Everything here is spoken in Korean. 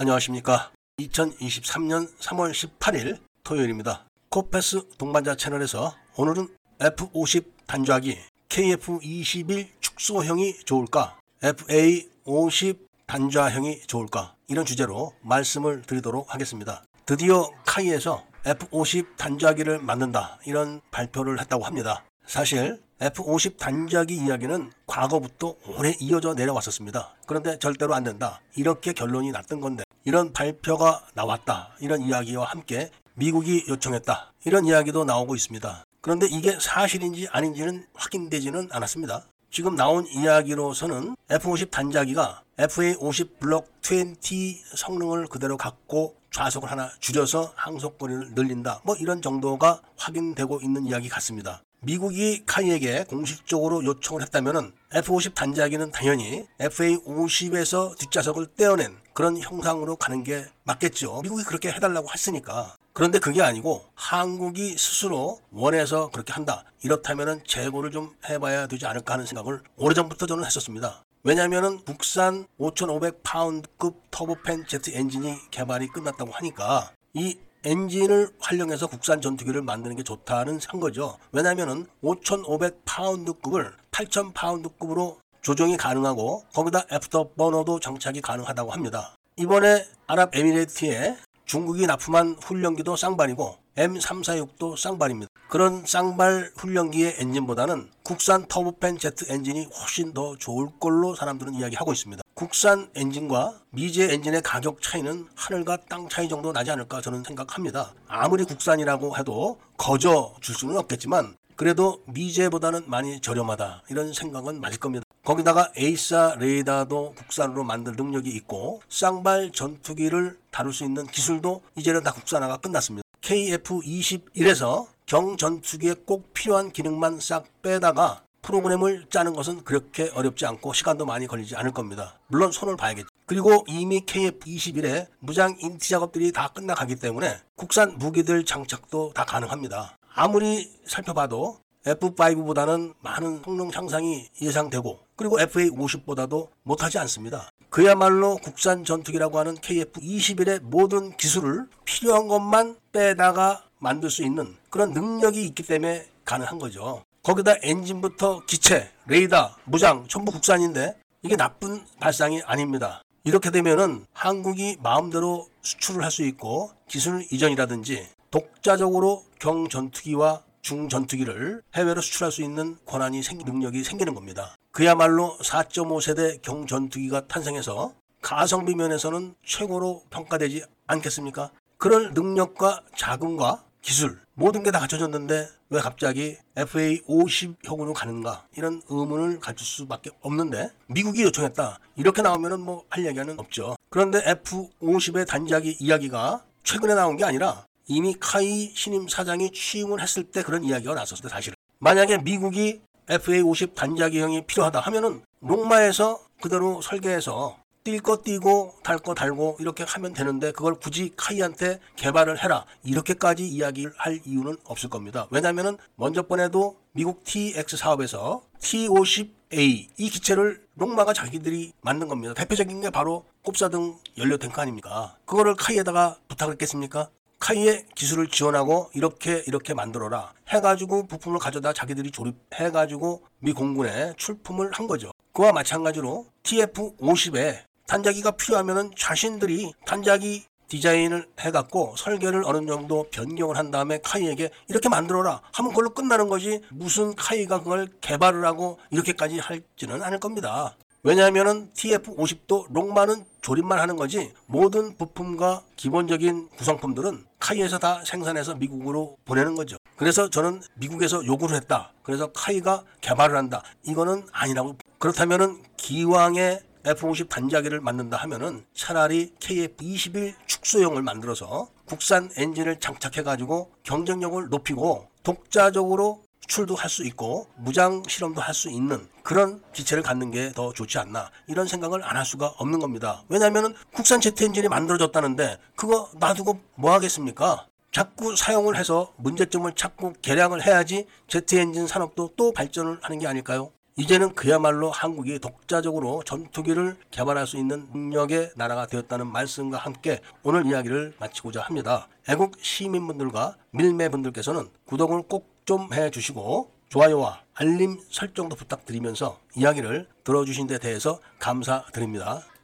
안녕하십니까. 2023년 3월 18일 토요일입니다. 코패스 동반자 채널에서 오늘은 F50 단좌기 KF21 축소형이 좋을까? FA50 단좌형이 좋을까? 이런 주제로 말씀을 드리도록 하겠습니다. 드디어 카이에서 F50 단좌기를 만든다 이런 발표를 했다고 합니다. 사실 F50 단자기 이야기는 과거부터 오래 이어져 내려왔었습니다. 그런데 절대로 안 된다. 이렇게 결론이 났던 건데 이런 발표가 나왔다. 이런 이야기와 함께 미국이 요청했다. 이런 이야기도 나오고 있습니다. 그런데 이게 사실인지 아닌지는 확인되지는 않았습니다. 지금 나온 이야기로서는 F50 단자기가 FA50 블록 20 성능을 그대로 갖고 좌석을 하나 줄여서 항속거리를 늘린다. 뭐 이런 정도가 확인되고 있는 이야기 같습니다. 미국이 카이에게 공식적으로 요청을 했다면 F50 단자기는 당연히 FA50에서 뒷좌석을 떼어낸 그런 형상으로 가는 게 맞겠죠. 미국이 그렇게 해달라고 했으니까. 그런데 그게 아니고 한국이 스스로 원해서 그렇게 한다. 이렇다면 재고를 좀 해봐야 되지 않을까 하는 생각을 오래전부터 저는 했었습니다. 왜냐하면 국산 5,500파운드급 터보팬 제트 엔진이 개발이 끝났다고 하니까 이 엔진을 활용해서 국산 전투기를 만드는 게 좋다는 산 거죠. 왜냐하면 5,500파운드급을 8,000파운드급으로 조정이 가능하고 거기다 애프터 버너도 장착이 가능하다고 합니다. 이번에 아랍에미레이트에 중국이 납품한 훈련기도 쌍발이고 M346도 쌍발입니다. 그런 쌍발 훈련기의 엔진보다는 국산 터보팬 제트 엔진이 훨씬 더 좋을 걸로 사람들은 이야기하고 있습니다. 국산 엔진과 미제 엔진의 가격 차이는 하늘과 땅 차이 정도 나지 않을까 저는 생각합니다. 아무리 국산이라고 해도 거저 줄 수는 없겠지만 그래도 미제보다는 많이 저렴하다 이런 생각은 맞을 겁니다. 거기다가 AESA 레이더도 국산으로 만들 능력이 있고 쌍발 전투기를 다룰 수 있는 기술도 이제는 다 국산화가 끝났습니다. KF-21에서 경전투기에 꼭 필요한 기능만 싹 빼다가 프로그램을 짜는 것은 그렇게 어렵지 않고 시간도 많이 걸리지 않을 겁니다. 물론 손을 봐야겠죠. 그리고 이미 KF-21에 무장 인티 작업들이 다 끝나가기 때문에 국산 무기들 장착도 다 가능합니다. 아무리 살펴봐도 F5보다는 많은 성능 향상이 예상되고 그리고 FA50보다도 못하지 않습니다. 그야말로 국산 전투기라고 하는 KF21의 모든 기술을 필요한 것만 빼다가 만들 수 있는 그런 능력이 있기 때문에 가능한 거죠. 거기다 엔진부터 기체, 레이더, 무장 전부 국산인데 이게 나쁜 발상이 아닙니다. 이렇게 되면은 한국이 마음대로 수출을 할 수 있고 기술 이전이라든지 독자적으로 경전투기와 중전투기를 해외로 수출할 수 있는 권한이 생 능력이 생기는 겁니다. 그야말로 4.5세대 경전투기가 탄생해서 가성비 면에서는 최고로 평가되지 않겠습니까? 그럴 능력과 자금과 기술 모든 게 다 갖춰졌는데 왜 갑자기 FA50형으로 가는가? 이런 의문을 가질 수밖에 없는데 미국이 요청했다. 이렇게 나오면은 뭐 할 얘기는 없죠. 그런데 F50의 단자기 이야기가 최근에 나온 게 아니라 이미 카이 신임 사장이 취임을 했을 때 그런 이야기가 나섰을 때 사실은. 만약에 미국이 FA50 단자기형이 필요하다 하면은 롱마에서 그대로 설계해서 뛸거 뛰고 달 거 달고 이렇게 하면 되는데 그걸 굳이 카이한테 개발을 해라 이렇게까지 이야기를 할 이유는 없을 겁니다. 왜냐하면 먼저 번에도 미국 TX 사업에서 T50A 이 기체를 롱마가 자기들이 만든 겁니다. 대표적인 게 바로 꼽사등 연료 탱크 아닙니까? 그거를 카이에다가 부탁을 했겠습니까? 카이의 기술을 지원하고 이렇게 이렇게 만들어라 해가지고 부품을 가져다 자기들이 조립해가지고 미 공군에 출품을 한 거죠. 그와 마찬가지로 TF50에 단자기가 필요하면은 자신들이 단자기 디자인을 해갖고 설계를 어느 정도 변경을 한 다음에 카이에게 이렇게 만들어라 하면 그걸로 끝나는 거지 무슨 카이가 그걸 개발을 하고 이렇게까지 할지는 않을 겁니다. 왜냐하면 TF50도 롱마는 조립만 하는 거지 모든 부품과 기본적인 구성품들은 카이에서 다 생산해서 미국으로 보내는 거죠. 그래서 저는 미국에서 요구를 했다. 그래서 카이가 개발을 한다. 이거는 아니라고. 그렇다면은 기왕에 F50 단자기를 만든다 하면은 차라리 KF21 축소형을 만들어서 국산 엔진을 장착해가지고 경쟁력을 높이고 독자적으로 수출도 할 수 있고 무장 실험도 할 수 있는 그런 기체를 갖는 게 더 좋지 않나 이런 생각을 안 할 수가 없는 겁니다. 왜냐하면 국산 제트 엔진이 만들어졌다는데 그거 놔두고 뭐 하겠습니까? 자꾸 사용을 해서 문제점을 찾고 개량을 해야지 제트 엔진 산업도 또 발전을 하는 게 아닐까요? 이제는 그야말로 한국이 독자적으로 전투기를 개발할 수 있는 능력의 나라가 되었다는 말씀과 함께 오늘 이야기를 마치고자 합니다. 애국 시민분들과 밀매분들께서는 구독을 꼭 좀 해주시고 좋아요와 알림 설정도 부탁드리면서 이야기를 들어주신 데 대해서 감사드립니다.